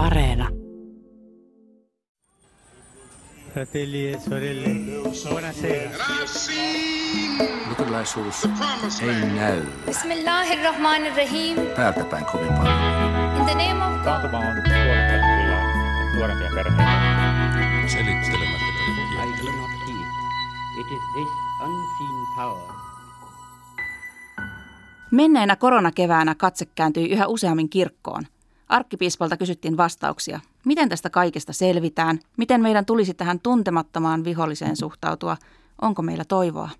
Areena. Fratelli e sorelle, buonasera. Luterilaisuus ei näy Bismillahirrahmanirrahim. päältä päin kovin paljon. In the name of. Taantuma on nuorempia perheitä. Selittelemättä I do not heed. It is this unseen power Menneenä koronakeväänä katse kääntyi yhä useammin kirkkoon. Arkkipiispalta kysyttiin vastauksia. Miten tästä kaikesta selvitään? Miten meidän tulisi tähän tuntemattomaan viholliseen suhtautua? Onko meillä toivoa?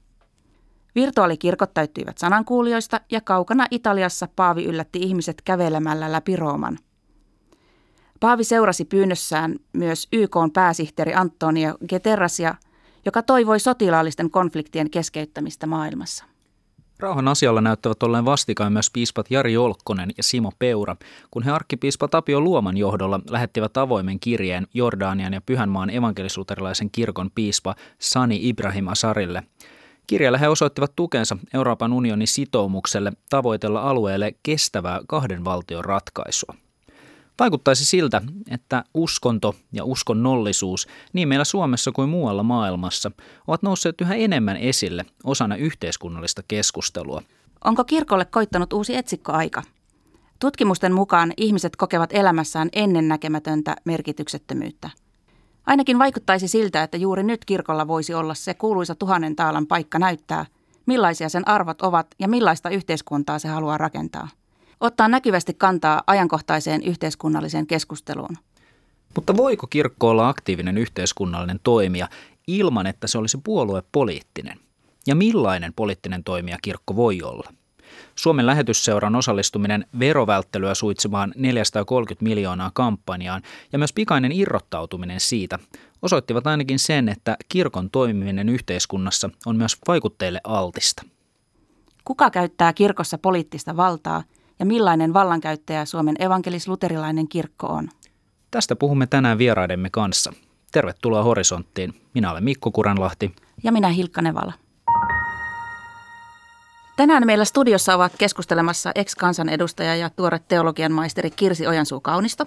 Virtuaalikirkot täyttyivät sanankuulijoista ja kaukana Italiassa Paavi yllätti ihmiset kävelemällä läpi Rooman. Paavi seurasi pyynnössään myös YK pääsihteeri Antonio Guterresia, joka toivoi sotilaallisten konfliktien keskeyttämistä maailmassa. Rauhan asialla näyttävät olleen vastikään myös piispat Jari Olkkonen ja Simo Peura, kun he arkkipiispa Tapio Luoman johdolla lähettivät avoimen kirjeen Jordanian ja Pyhänmaan evankelisluterilaisen kirkon piispa Sani Ibrahim Asarille. Kirjalla he osoittivat tukensa Euroopan unionin sitoumukselle tavoitella alueelle kestävää kahden valtion ratkaisua. Vaikuttaisi siltä, että uskonto ja uskonnollisuus niin meillä Suomessa kuin muualla maailmassa ovat nousseet yhä enemmän esille osana yhteiskunnallista keskustelua. Onko kirkolle koittanut uusi etsikkoaika? Tutkimusten mukaan ihmiset kokevat elämässään ennennäkemätöntä merkityksettömyyttä. Ainakin vaikuttaisi siltä, että juuri nyt kirkolla voisi olla se kuuluisa tuhannen taalan paikka näyttää, millaisia sen arvot ovat ja millaista yhteiskuntaa se haluaa rakentaa ottaa näkyvästi kantaa ajankohtaiseen yhteiskunnalliseen keskusteluun. Mutta voiko kirkko olla aktiivinen yhteiskunnallinen toimija ilman, että se olisi puoluepoliittinen? Ja millainen poliittinen toimija kirkko voi olla? Suomen lähetysseuran osallistuminen verovälttelyä suitsimaan 430 miljoonaa kampanjaan ja myös pikainen irrottautuminen siitä osoittivat ainakin sen, että kirkon toimiminen yhteiskunnassa on myös vaikutteille altista. Kuka käyttää kirkossa poliittista valtaa – ja millainen vallankäyttäjä Suomen evankelis-luterilainen kirkko on. Tästä puhumme tänään vieraidemme kanssa. Tervetuloa Horisonttiin. Minä olen Mikko Kuranlahti. Ja minä Hilkka Nevala. Tänään meillä studiossa ovat keskustelemassa ex-kansanedustaja ja tuore teologian maisteri Kirsi Ojansuu-Kaunisto.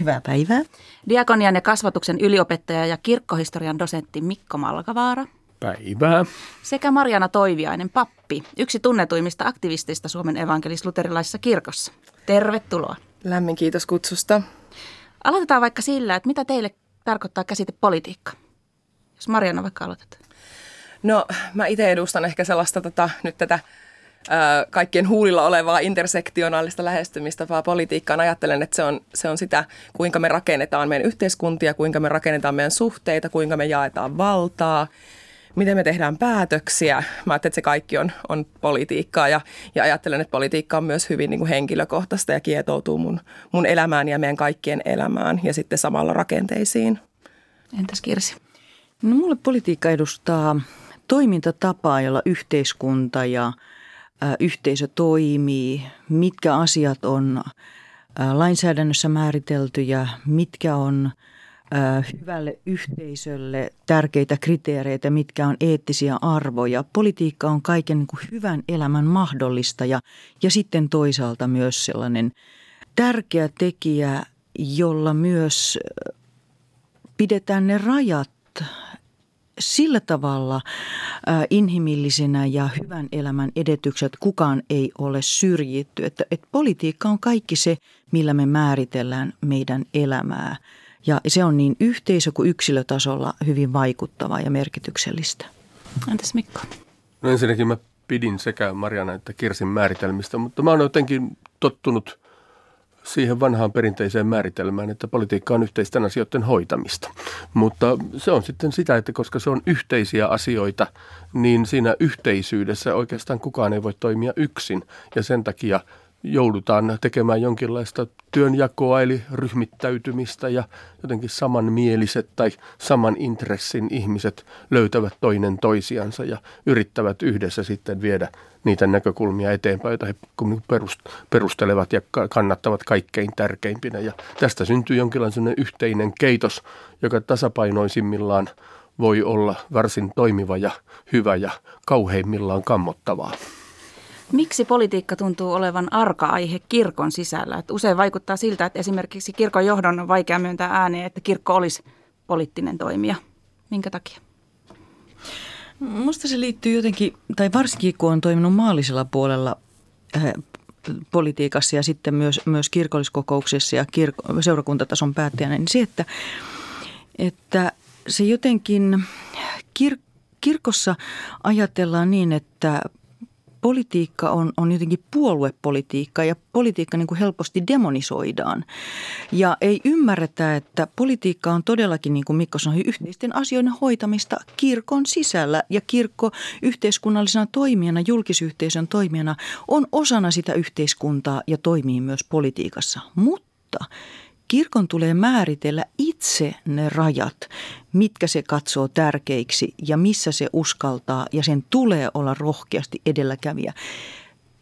Hyvää päivää. Diakonian ja kasvatuksen yliopettaja ja kirkkohistorian dosentti Mikko Malkavaara. Päivää. Sekä Marjana Toiviainen, pappi, yksi tunnetuimmista aktivistista Suomen evankelis-luterilaisessa kirkossa. Tervetuloa. Lämmin kiitos kutsusta. Aloitetaan vaikka sillä, että mitä teille tarkoittaa käsite politiikka? Jos Marjana vaikka aloitat. No mä itse edustan ehkä sellaista tota, nyt tätä ö, kaikkien huulilla olevaa intersektionaalista lähestymistapaa politiikkaan. Ajattelen, että se on, se on sitä, kuinka me rakennetaan meidän yhteiskuntia, kuinka me rakennetaan meidän suhteita, kuinka me jaetaan valtaa – miten me tehdään päätöksiä. Mä ajattelen, että se kaikki on, on politiikkaa ja, ja ajattelen, että politiikka on myös hyvin niin kuin henkilökohtaista ja kietoutuu mun, mun elämään ja meidän kaikkien elämään ja sitten samalla rakenteisiin. Entäs Kirsi? No mulle politiikka edustaa toimintatapaa, jolla yhteiskunta ja ä, yhteisö toimii, mitkä asiat on ä, lainsäädännössä määriteltyjä, mitkä on – hyvälle yhteisölle tärkeitä kriteereitä, mitkä on eettisiä arvoja. Politiikka on kaiken niin kuin hyvän elämän mahdollistaja ja sitten toisaalta myös sellainen tärkeä tekijä, jolla myös pidetään ne rajat sillä tavalla inhimillisenä ja hyvän elämän edetykset kukaan ei ole syrjitty. Että, että politiikka on kaikki se, millä me määritellään meidän elämää – ja se on niin yhteisö- kuin yksilötasolla hyvin vaikuttavaa ja merkityksellistä. Entäs Mikko? No ensinnäkin mä pidin sekä Mariana että Kirsin määritelmistä, mutta mä oon jotenkin tottunut siihen vanhaan perinteiseen määritelmään, että politiikka on yhteisten asioiden hoitamista. Mutta se on sitten sitä, että koska se on yhteisiä asioita, niin siinä yhteisyydessä oikeastaan kukaan ei voi toimia yksin. Ja sen takia – joudutaan tekemään jonkinlaista työnjakoa eli ryhmittäytymistä ja jotenkin samanmieliset tai saman intressin ihmiset löytävät toinen toisiansa ja yrittävät yhdessä sitten viedä niitä näkökulmia eteenpäin, joita he perustelevat ja kannattavat kaikkein tärkeimpinä. Ja tästä syntyy jonkinlainen yhteinen keitos, joka tasapainoisimmillaan voi olla varsin toimiva ja hyvä ja kauheimmillaan kammottavaa. Miksi politiikka tuntuu olevan arka-aihe kirkon sisällä? Että usein vaikuttaa siltä, että esimerkiksi kirkon johdon on vaikea myöntää ääneen, että kirkko olisi poliittinen toimija. Minkä takia? Minusta se liittyy jotenkin, tai varsinkin kun on toiminut maallisella puolella äh, politiikassa ja sitten myös, myös kirkolliskokouksessa ja kirk- seurakuntatason päättäjänä, niin se, että, että se jotenkin kir- kirkossa ajatellaan niin, että politiikka on, on jotenkin puoluepolitiikka ja politiikka niin kuin helposti demonisoidaan. Ja ei ymmärretä, että politiikka on todellakin, niin kuin Mikko sanoi, yhteisten asioiden hoitamista kirkon sisällä. Ja kirkko yhteiskunnallisena toimijana, julkisyhteisön toimijana on osana sitä yhteiskuntaa ja toimii myös politiikassa. Mutta kirkon tulee määritellä itse ne rajat, mitkä se katsoo tärkeiksi ja missä se uskaltaa ja sen tulee olla rohkeasti edelläkävijä.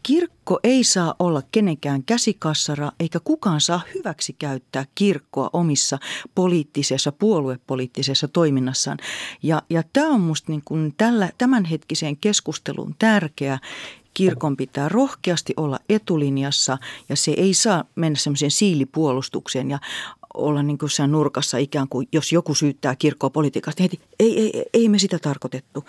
Kirkko ei saa olla kenenkään käsikassara eikä kukaan saa hyväksi käyttää kirkkoa omissa poliittisessa, puoluepoliittisessa toiminnassaan. Ja, ja tämä on minusta niin tällä, tämänhetkiseen keskusteluun tärkeä kirkon pitää rohkeasti olla etulinjassa ja se ei saa mennä semmoiseen siilipuolustukseen ja olla niin kuin nurkassa ikään kuin, jos joku syyttää kirkkoa politiikasta, niin heti ei, ei, ei me sitä tarkoitettu.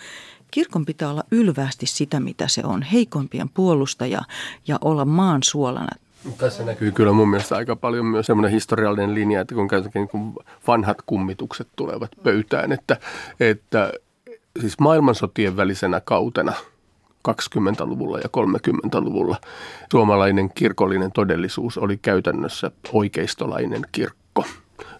Kirkon pitää olla ylvästi sitä, mitä se on, heikoimpien puolustaja ja olla maan suolana. Tässä näkyy kyllä mun mielestä aika paljon myös semmoinen historiallinen linja, että kun niin kun vanhat kummitukset tulevat pöytään, että, että siis maailmansotien välisenä kautena – 20-luvulla ja 30-luvulla suomalainen kirkollinen todellisuus oli käytännössä oikeistolainen kirkko.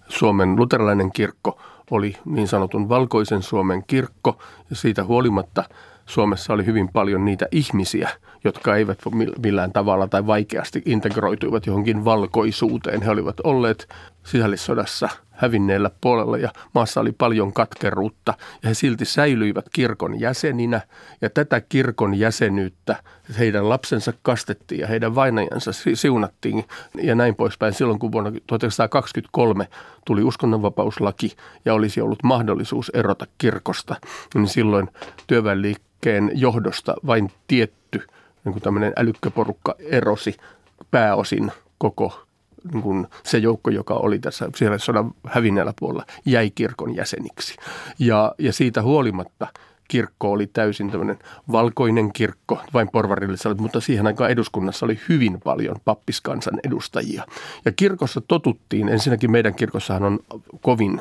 Suomen luterilainen kirkko oli niin sanotun valkoisen Suomen kirkko ja siitä huolimatta Suomessa oli hyvin paljon niitä ihmisiä, jotka eivät millään tavalla tai vaikeasti integroituivat johonkin valkoisuuteen. He olivat olleet sisällissodassa hävinneellä puolella ja maassa oli paljon katkeruutta ja he silti säilyivät kirkon jäseninä ja tätä kirkon jäsenyyttä heidän lapsensa kastettiin ja heidän vainajansa siunattiin ja näin poispäin. Silloin kun vuonna 1923 tuli uskonnonvapauslaki ja olisi ollut mahdollisuus erota kirkosta, niin silloin työväenliikkeen johdosta vain tietty niin kuin tämmöinen älykkäporukka erosi pääosin koko niin kuin se joukko, joka oli tässä siellä sodan hävinneellä puolella, jäi kirkon jäseniksi. Ja, ja siitä huolimatta kirkko oli täysin tämmöinen valkoinen kirkko, vain porvarillisella, mutta siihen aikaan eduskunnassa oli hyvin paljon pappiskansan edustajia. Ja kirkossa totuttiin, ensinnäkin meidän kirkossahan on kovin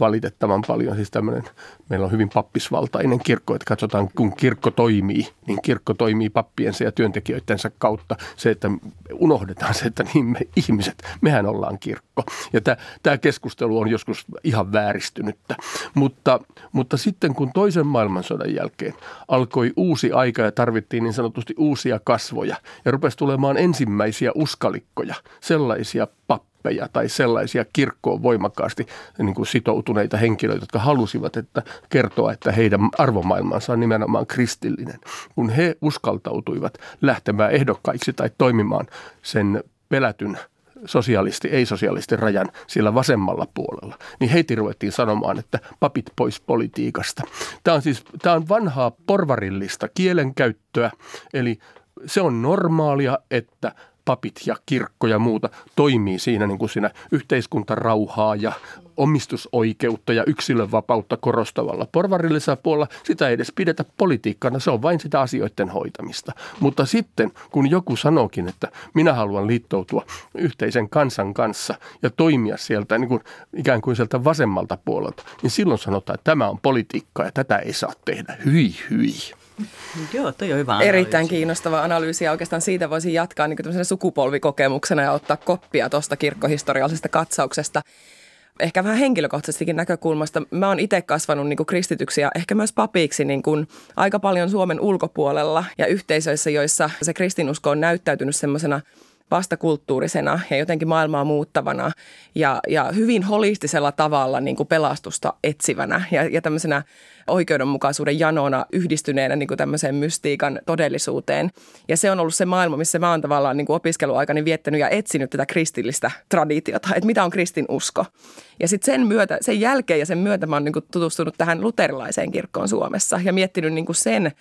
valitettavan paljon. Siis tämmöinen, meillä on hyvin pappisvaltainen kirkko, että katsotaan kun kirkko toimii, niin kirkko toimii pappiensa ja työntekijöidensä kautta. Se, että unohdetaan se, että niin me ihmiset, mehän ollaan kirkko. Ja tämä keskustelu on joskus ihan vääristynyttä. Mutta, mutta sitten kun toisen maailmansodan jälkeen alkoi uusi aika ja tarvittiin niin sanotusti uusia kasvoja ja rupesi tulemaan ensimmäisiä uskalikkoja, sellaisia pappeja, pappeja tai sellaisia kirkkoon voimakkaasti niin kuin sitoutuneita henkilöitä, jotka halusivat että kertoa, että heidän arvomaailmansa on nimenomaan kristillinen. Kun he uskaltautuivat lähtemään ehdokkaiksi tai toimimaan sen pelätyn sosialisti, ei-sosialisti rajan sillä vasemmalla puolella, niin heitä ruvettiin sanomaan, että papit pois politiikasta. Tämä on siis tämä on vanhaa porvarillista kielenkäyttöä, eli se on normaalia, että papit ja kirkko ja muuta toimii siinä, niin kuin siinä yhteiskuntarauhaa ja omistusoikeutta ja yksilönvapautta korostavalla porvarillisella puolella. Sitä ei edes pidetä politiikkana, se on vain sitä asioiden hoitamista. Mutta sitten, kun joku sanookin, että minä haluan liittoutua yhteisen kansan kanssa ja toimia sieltä niin kuin, ikään kuin sieltä vasemmalta puolelta, niin silloin sanotaan, että tämä on politiikkaa ja tätä ei saa tehdä. Hyi, hyi. Joo, toi on hyvä analyysi. Erittäin kiinnostava analyysi ja oikeastaan siitä voisi jatkaa niin sukupolvikokemuksena ja ottaa koppia tuosta kirkkohistoriallisesta katsauksesta. Ehkä vähän henkilökohtaisestikin näkökulmasta. Mä oon itse kasvanut niin kristityksi ja ehkä myös papiksi niin kuin aika paljon Suomen ulkopuolella ja yhteisöissä, joissa se kristinusko on näyttäytynyt semmoisena vastakulttuurisena ja jotenkin maailmaa muuttavana ja, ja hyvin holistisella tavalla niin kuin pelastusta etsivänä ja, ja tämmöisenä oikeudenmukaisuuden janona yhdistyneenä niin kuin tämmöiseen mystiikan todellisuuteen. Ja se on ollut se maailma, missä mä oon tavallaan niin kuin opiskeluaikani viettänyt ja etsinyt tätä kristillistä traditiota, että mitä on kristin usko. Ja sitten sen myötä, sen jälkeen ja sen myötä mä oon niin kuin tutustunut tähän luterilaiseen kirkkoon Suomessa ja miettinyt niin kuin sen,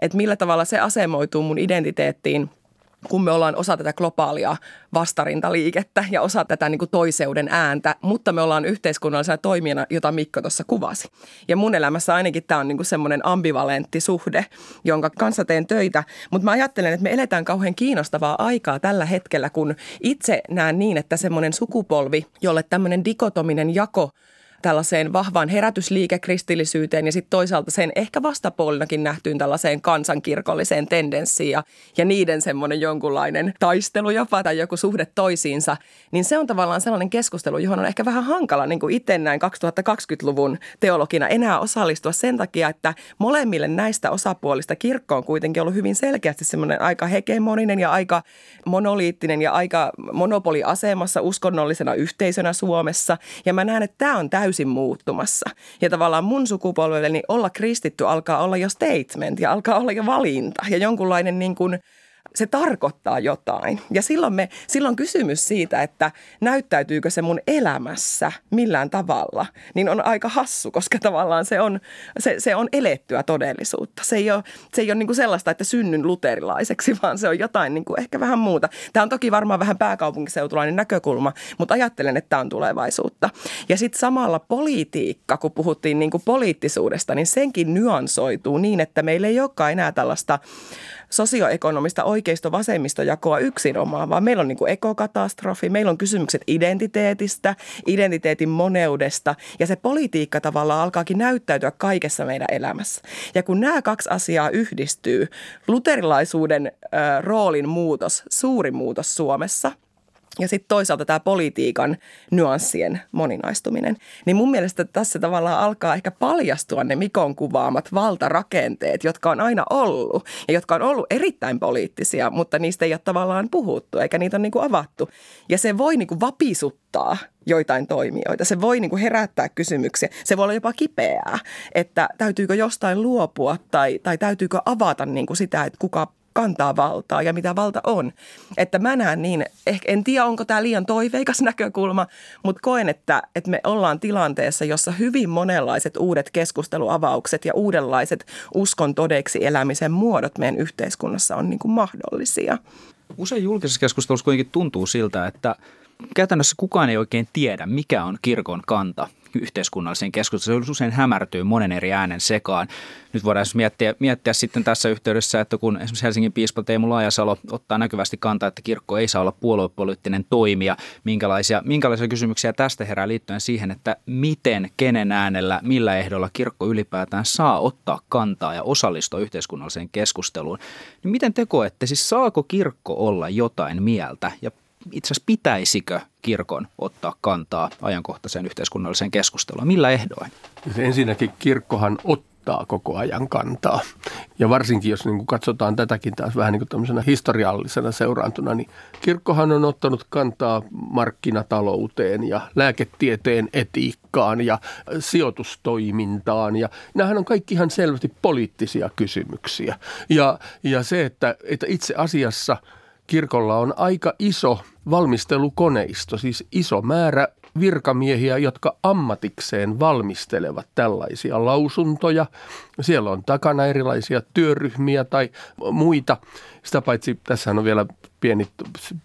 että millä tavalla se asemoituu mun identiteettiin – kun me ollaan osa tätä globaalia vastarintaliikettä ja osa tätä niin kuin toiseuden ääntä, mutta me ollaan yhteiskunnallisena toimijana, jota Mikko tuossa kuvasi. Ja mun elämässä ainakin tämä on niin semmoinen ambivalentti suhde, jonka kanssa teen töitä. Mutta mä ajattelen, että me eletään kauhean kiinnostavaa aikaa tällä hetkellä, kun itse näen niin, että semmoinen sukupolvi, jolle tämmöinen dikotominen jako – tällaiseen vahvaan herätysliikekristillisyyteen ja sitten toisaalta sen ehkä vastapuolinakin nähtyyn tällaiseen kansankirkolliseen tendenssiin ja, ja niiden semmoinen jonkunlainen taistelu jopa tai joku suhde toisiinsa, niin se on tavallaan sellainen keskustelu, johon on ehkä vähän hankala niin kuin itse näin 2020-luvun teologina enää osallistua sen takia, että molemmille näistä osapuolista kirkko on kuitenkin ollut hyvin selkeästi semmoinen aika hegemoninen ja aika monoliittinen ja aika monopoliasemassa uskonnollisena yhteisönä Suomessa. Ja mä näen, että tämä on täysin täysin muuttumassa. Ja tavallaan mun sukupolvelleni olla kristitty alkaa olla jo statement ja alkaa olla jo valinta ja jonkunlainen niin kuin – se tarkoittaa jotain. Ja silloin, me, silloin kysymys siitä, että näyttäytyykö se mun elämässä millään tavalla, niin on aika hassu, koska tavallaan se on, se, se on elettyä todellisuutta. Se ei ole, se ei ole niin kuin sellaista, että synnyn luterilaiseksi, vaan se on jotain niin kuin ehkä vähän muuta. Tämä on toki varmaan vähän pääkaupunkiseutulainen näkökulma, mutta ajattelen, että tämä on tulevaisuutta. Ja sitten samalla politiikka, kun puhuttiin niin kuin poliittisuudesta, niin senkin nyansoituu niin, että meillä ei olekaan enää tällaista sosioekonomista oikeisto-vasemmistojakoa yksinomaan, vaan meillä on niin kuin ekokatastrofi, meillä on kysymykset identiteetistä, identiteetin moneudesta ja se politiikka tavallaan alkaakin näyttäytyä kaikessa meidän elämässä. Ja kun nämä kaksi asiaa yhdistyy, luterilaisuuden äh, roolin muutos, suuri muutos Suomessa – ja sitten toisaalta tämä politiikan nyanssien moninaistuminen. Niin mun mielestä tässä tavallaan alkaa ehkä paljastua ne Mikon kuvaamat valtarakenteet, jotka on aina ollut ja jotka on ollut erittäin poliittisia, mutta niistä ei ole tavallaan puhuttu eikä niitä ole niin kuin avattu. Ja se voi niin kuin vapisuttaa joitain toimijoita. Se voi niin kuin herättää kysymyksiä. Se voi olla jopa kipeää, että täytyykö jostain luopua tai, tai täytyykö avata niin kuin sitä, että kuka kantaa valtaa ja mitä valta on. Että mä näen niin, ehkä en tiedä onko tämä liian toiveikas näkökulma, mutta koen, että, että me ollaan tilanteessa, jossa hyvin monenlaiset uudet keskusteluavaukset ja uudenlaiset uskon todeksi elämisen muodot meidän yhteiskunnassa on niin kuin mahdollisia. Usein julkisessa keskustelussa kuitenkin tuntuu siltä, että käytännössä kukaan ei oikein tiedä, mikä on kirkon kanta yhteiskunnalliseen keskusteluun. Se usein hämärtyy monen eri äänen sekaan. Nyt voidaan siis miettiä, miettiä sitten tässä yhteydessä, että kun esimerkiksi Helsingin piispa Teemu Laajasalo ottaa näkyvästi kantaa, että kirkko ei saa olla puoluepoliittinen toimija, minkälaisia, minkälaisia kysymyksiä tästä herää liittyen siihen, että miten, kenen äänellä, millä ehdolla kirkko ylipäätään saa ottaa kantaa ja osallistua yhteiskunnalliseen keskusteluun. Niin miten te koette, siis saako kirkko olla jotain mieltä ja itse asiassa pitäisikö kirkon ottaa kantaa ajankohtaiseen yhteiskunnalliseen keskusteluun? Millä ehdoin? Ensinnäkin kirkkohan ottaa koko ajan kantaa. Ja varsinkin, jos niin katsotaan tätäkin taas vähän niin kuin historiallisena seuraantuna, niin kirkkohan on ottanut kantaa markkinatalouteen ja lääketieteen etiikkaan ja sijoitustoimintaan. Ja nämähän on kaikki ihan selvästi poliittisia kysymyksiä. Ja, ja se, että, että itse asiassa – kirkolla on aika iso valmistelukoneisto, siis iso määrä virkamiehiä, jotka ammatikseen valmistelevat tällaisia lausuntoja. Siellä on takana erilaisia työryhmiä tai muita. Sitä paitsi tässä on vielä pieni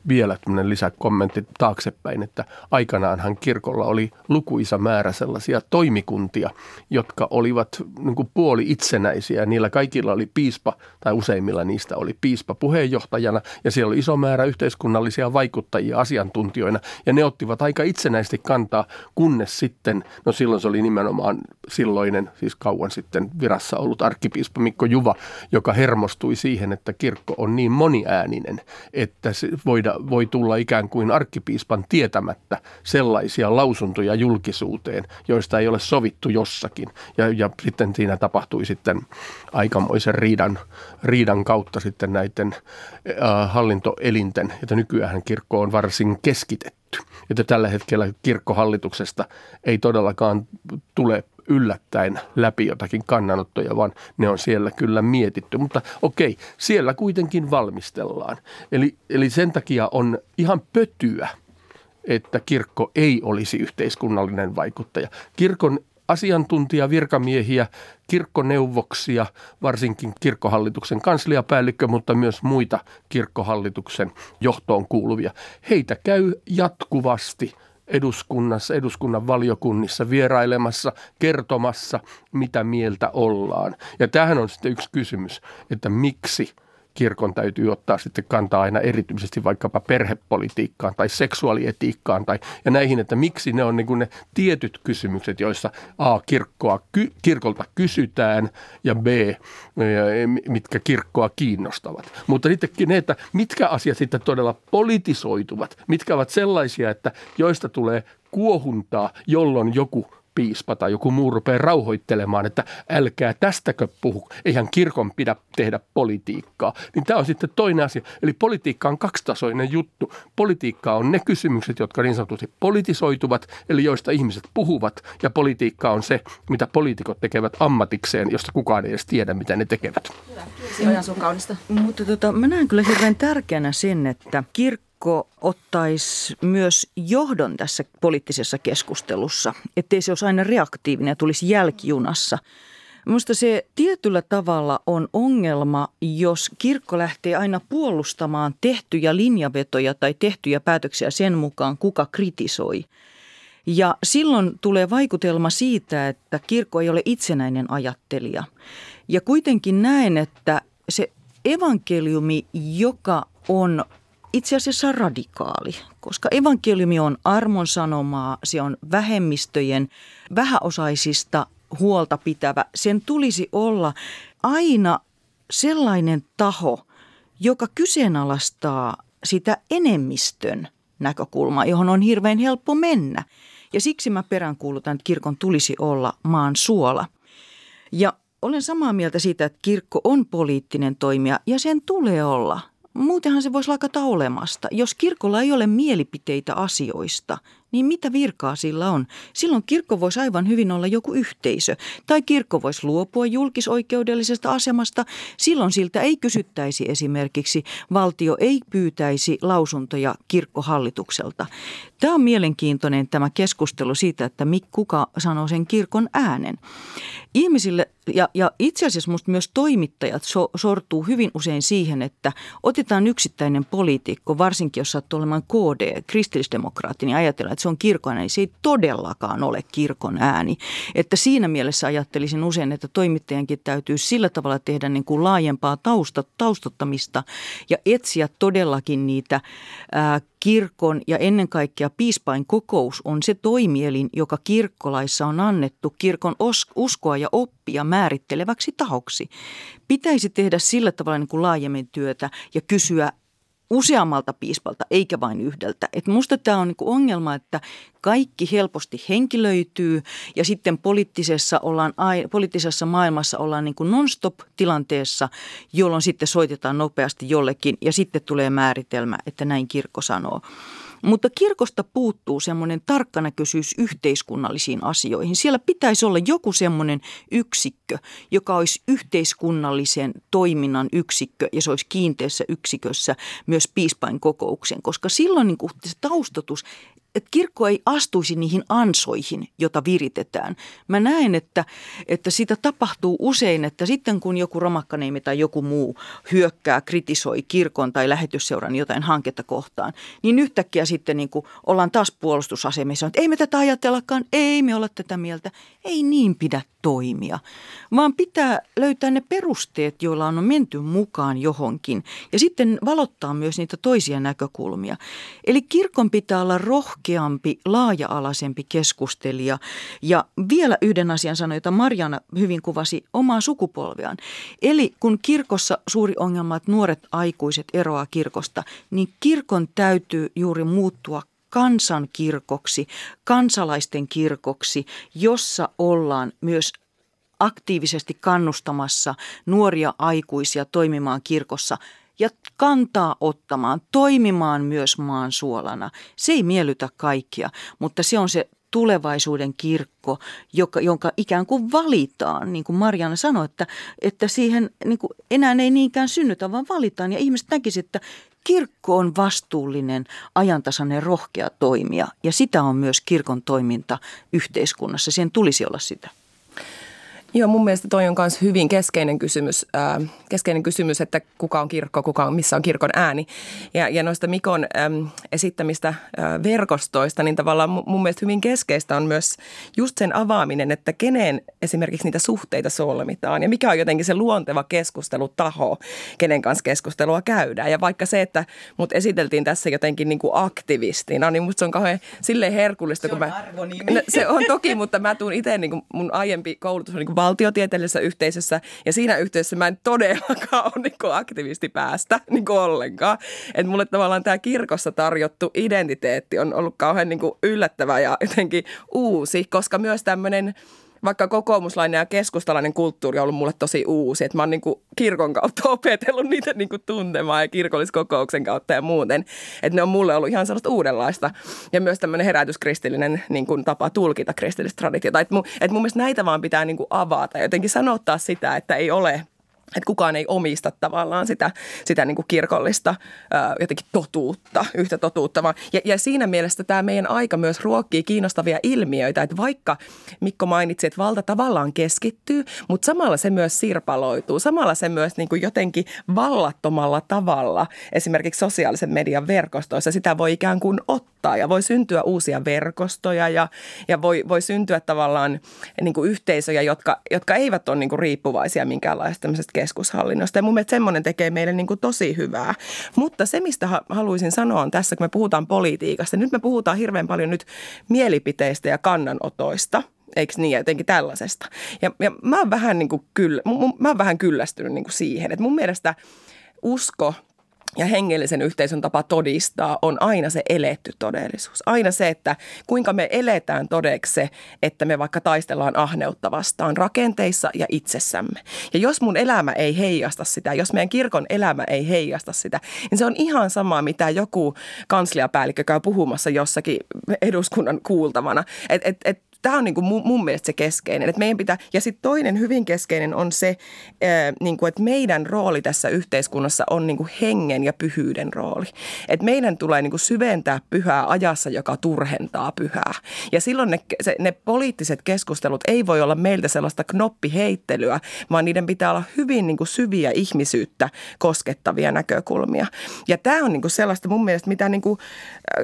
vielä lisäkommentti taaksepäin, että aikanaanhan kirkolla oli lukuisa määrä sellaisia toimikuntia, jotka olivat niin kuin puoli itsenäisiä. Niillä kaikilla oli piispa, tai useimmilla niistä oli piispa puheenjohtajana, ja siellä oli iso määrä yhteiskunnallisia vaikuttajia asiantuntijoina, ja ne ottivat aika itsenäisesti kantaa, kunnes sitten, no silloin se oli nimenomaan silloinen, siis kauan sitten virassa ollut arkkipiispa Mikko Juva, joka hermostui siihen, että kirkko on niin moniääninen, että se voida, voi tulla ikään kuin arkkipiispan tietämättä sellaisia lausuntoja julkisuuteen, joista ei ole sovittu jossakin. Ja, ja sitten siinä tapahtui sitten aikamoisen riidan, riidan kautta sitten näiden äh, hallintoelinten, että nykyään kirkko on varsin keskitetty. Että tällä hetkellä kirkkohallituksesta ei todellakaan tule yllättäen läpi jotakin kannanottoja, vaan ne on siellä kyllä mietitty. Mutta okei, siellä kuitenkin valmistellaan. Eli, eli sen takia on ihan pötyä, että kirkko ei olisi yhteiskunnallinen vaikuttaja. Kirkon asiantuntija, virkamiehiä, kirkkoneuvoksia, varsinkin kirkkohallituksen kansliapäällikkö, mutta myös muita kirkkohallituksen johtoon kuuluvia. Heitä käy jatkuvasti eduskunnassa, eduskunnan valiokunnissa vierailemassa, kertomassa, mitä mieltä ollaan. Ja tähän on sitten yksi kysymys, että miksi – kirkon täytyy ottaa sitten kantaa aina erityisesti vaikkapa perhepolitiikkaan tai seksuaalietiikkaan tai, ja näihin, että miksi ne on niin kuin ne tietyt kysymykset, joissa A, kirkkoa, ky, kirkolta kysytään ja B, mitkä kirkkoa kiinnostavat. Mutta sittenkin ne, että mitkä asiat sitten todella politisoituvat, mitkä ovat sellaisia, että joista tulee kuohuntaa, jolloin joku piispa tai joku muu rupeaa rauhoittelemaan, että älkää tästäkö puhu, eihän kirkon pidä tehdä politiikkaa. Niin tämä on sitten toinen asia. Eli politiikka on kaksitasoinen juttu. Politiikka on ne kysymykset, jotka niin sanotusti politisoituvat, eli joista ihmiset puhuvat, ja politiikka on se, mitä poliitikot tekevät ammatikseen, josta kukaan ei edes tiedä, mitä ne tekevät. Hyvä. Se on kaunista. Mutta tota, mä näen kyllä hirveän tärkeänä sen, että kirkko kirkko ottaisi myös johdon tässä poliittisessa keskustelussa, ettei se olisi aina reaktiivinen ja tulisi jälkijunassa. Minusta se tietyllä tavalla on ongelma, jos kirkko lähtee aina puolustamaan tehtyjä linjavetoja tai tehtyjä päätöksiä sen mukaan, kuka kritisoi. Ja silloin tulee vaikutelma siitä, että kirkko ei ole itsenäinen ajattelija. Ja kuitenkin näen, että se evankeliumi, joka on itse asiassa radikaali, koska evankeliumi on armon sanomaa, se on vähemmistöjen vähäosaisista huolta pitävä. Sen tulisi olla aina sellainen taho, joka kyseenalaistaa sitä enemmistön näkökulmaa, johon on hirveän helppo mennä. Ja siksi mä peräänkuulutan, että kirkon tulisi olla maan suola. Ja olen samaa mieltä siitä, että kirkko on poliittinen toimija ja sen tulee olla – Muutenhan se voisi lakata olemasta. Jos kirkolla ei ole mielipiteitä asioista, niin mitä virkaa sillä on? Silloin kirkko voisi aivan hyvin olla joku yhteisö. Tai kirkko voisi luopua julkisoikeudellisesta asemasta. Silloin siltä ei kysyttäisi esimerkiksi, valtio ei pyytäisi lausuntoja kirkkohallitukselta. Tämä on mielenkiintoinen tämä keskustelu siitä, että kuka sanoo sen kirkon äänen. Ihmisille ja, ja itse asiassa minusta myös toimittajat so, sortuu hyvin usein siihen, että otetaan yksittäinen poliitikko, varsinkin jos sattuu olemaan KD, kristillisdemokraatti, niin ajatellaan, että se on kirkon ääni. Se ei todellakaan ole kirkon ääni. Että siinä mielessä ajattelisin usein, että toimittajankin täytyy sillä tavalla tehdä niin kuin laajempaa tausta, taustottamista ja etsiä todellakin niitä ää, kirkon ja ennen kaikkea piispain kokous on se toimielin, joka kirkkolaissa on annettu kirkon uskoa ja oppia määritteleväksi tahoksi. Pitäisi tehdä sillä tavalla niin kuin laajemmin työtä ja kysyä useammalta piispalta, eikä vain yhdeltä. Et musta tämä on niinku ongelma, että kaikki helposti henkilöityy ja sitten poliittisessa, ollaan, poliittisessa maailmassa ollaan niinku non-stop-tilanteessa, jolloin sitten soitetaan nopeasti jollekin ja sitten tulee määritelmä, että näin kirkko sanoo. Mutta kirkosta puuttuu semmoinen tarkkanäköisyys yhteiskunnallisiin asioihin. Siellä pitäisi olla joku semmoinen yksikkö, joka olisi yhteiskunnallisen toiminnan yksikkö ja se olisi kiinteässä yksikössä myös piispain kokouksen, koska silloin niin se taustatus että kirkko ei astuisi niihin ansoihin, jota viritetään. Mä näen, että, että sitä tapahtuu usein, että sitten kun joku romakkaneimi tai joku muu hyökkää, kritisoi kirkon tai lähetysseuran jotain hanketta kohtaan, niin yhtäkkiä sitten niin ollaan taas puolustusasemissa, että ei me tätä ajatellakaan, ei me olla tätä mieltä. Ei niin pidä toimia, vaan pitää löytää ne perusteet, joilla on menty mukaan johonkin ja sitten valottaa myös niitä toisia näkökulmia. Eli kirkon pitää olla rohkeampi, laaja-alaisempi keskustelija ja vielä yhden asian sanoi, jota Marjana hyvin kuvasi omaa sukupolveaan. Eli kun kirkossa suuri ongelma, että nuoret aikuiset eroaa kirkosta, niin kirkon täytyy juuri muuttua kansankirkoksi, kansalaisten kirkoksi, jossa ollaan myös aktiivisesti kannustamassa nuoria aikuisia toimimaan kirkossa ja kantaa ottamaan, toimimaan myös maan suolana. Se ei miellytä kaikkia, mutta se on se tulevaisuuden kirkko, joka, jonka ikään kuin valitaan, niin kuin Marianne sanoi, että, että siihen niin kuin enää ei niinkään synnytä, vaan valitaan. Ja ihmiset näkisivät, että kirkko on vastuullinen, ajantasainen, rohkea toimija ja sitä on myös kirkon toiminta yhteiskunnassa. Sen tulisi olla sitä. Joo, mun mielestä toi on myös hyvin keskeinen kysymys, äh, keskeinen kysymys, että kuka on kirkko, kuka on, missä on kirkon ääni. Ja, ja noista Mikon ähm, esittämistä äh, verkostoista, niin tavallaan mun mielestä hyvin keskeistä on myös just sen avaaminen, että keneen esimerkiksi niitä suhteita solmitaan ja mikä on jotenkin se luonteva keskustelutaho, kenen kanssa keskustelua käydään. Ja vaikka se, että mut esiteltiin tässä jotenkin niin kuin aktivistina, niin musta se on kauhean silleen herkullista. Se on kun mä, arvonimi. No, se on toki, mutta mä tuun itse, niin kuin mun aiempi koulutus on niin kuin valtiotieteellisessä yhteisössä ja siinä yhteisössä mä en todellakaan ole niin aktivisti päästä niin ollenkaan. Että mulle tavallaan tämä kirkossa tarjottu identiteetti on ollut kauhean niin yllättävä ja jotenkin uusi, koska myös tämmöinen vaikka kokoomuslainen ja keskustalainen kulttuuri on ollut mulle tosi uusi. Että mä oon niin kuin kirkon kautta opetellut niitä niin kuin tuntemaan ja kirkolliskokouksen kautta ja muuten. Että ne on mulle ollut ihan sellaista uudenlaista. Ja myös tämmöinen herätyskristillinen niin kuin tapa tulkita kristillistä traditiota. Että mun, että mun mielestä näitä vaan pitää niin kuin avata. Jotenkin sanottaa sitä, että ei ole – että kukaan ei omista tavallaan sitä, sitä niin kuin kirkollista ää, jotenkin totuutta, yhtä totuutta. Vaan. Ja, ja siinä mielessä tämä meidän aika myös ruokkii kiinnostavia ilmiöitä, että vaikka Mikko mainitsi, että valta tavallaan keskittyy, mutta samalla se myös sirpaloituu. Samalla se myös niin kuin jotenkin vallattomalla tavalla, esimerkiksi sosiaalisen median verkostoissa, sitä voi ikään kuin ottaa ja voi syntyä uusia verkostoja ja, ja voi, voi syntyä tavallaan niin kuin yhteisöjä, jotka, jotka eivät ole niin kuin riippuvaisia minkäänlaista keskushallinnosta. Ja mun mielestä semmoinen tekee meille niin kuin tosi hyvää. Mutta se, mistä haluaisin sanoa on tässä, kun me puhutaan politiikasta. Nyt me puhutaan hirveän paljon nyt mielipiteistä ja kannanotoista eikö niin, jotenkin tällaisesta. Ja, ja mä oon vähän, niin kuin kyllä, mä oon vähän kyllästynyt niin kuin siihen, että mun mielestä usko ja hengellisen yhteisön tapa todistaa on aina se eletty todellisuus. Aina se, että kuinka me eletään todeksi se, että me vaikka taistellaan ahneutta vastaan rakenteissa ja itsessämme. Ja jos mun elämä ei heijasta sitä, jos meidän kirkon elämä ei heijasta sitä, niin se on ihan sama, mitä joku kansliapäällikkö käy puhumassa jossakin eduskunnan kuultavana. Et, et, et tämä on niin kuin mun, mielestä se keskeinen. Että meidän pitää, ja sitten toinen hyvin keskeinen on se, niin kuin, että meidän rooli tässä yhteiskunnassa on niin kuin hengen ja pyhyyden rooli. Että meidän tulee niin kuin syventää pyhää ajassa, joka turhentaa pyhää. Ja silloin ne, se, ne poliittiset keskustelut ei voi olla meiltä sellaista knoppiheittelyä, vaan niiden pitää olla hyvin niin kuin syviä ihmisyyttä koskettavia näkökulmia. Ja tämä on niin kuin sellaista mun mielestä, mitä niin kuin,